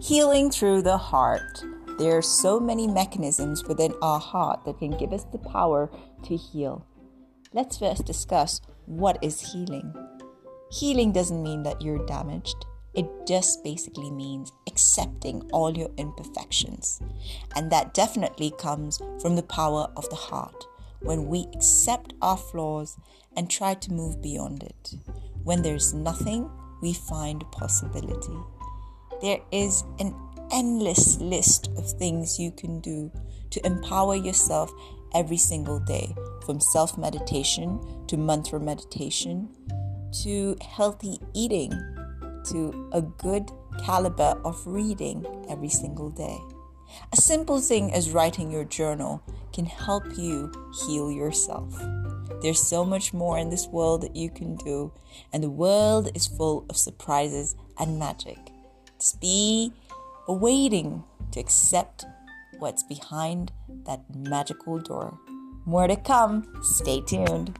Healing through the heart. There are so many mechanisms within our heart that can give us the power to heal. Let's first discuss what is healing. Healing doesn't mean that you're damaged. It just basically means accepting all your imperfections. And that definitely comes from the power of the heart when we accept our flaws and try to move beyond it. When there's nothing, we find possibility. There is an endless list of things you can do to empower yourself every single day from self meditation to mantra meditation to healthy eating to a good caliber of reading every single day. A simple thing as writing your journal can help you heal yourself. There's so much more in this world that you can do, and the world is full of surprises and magic. Be waiting to accept what's behind that magical door. More to come. Stay tuned.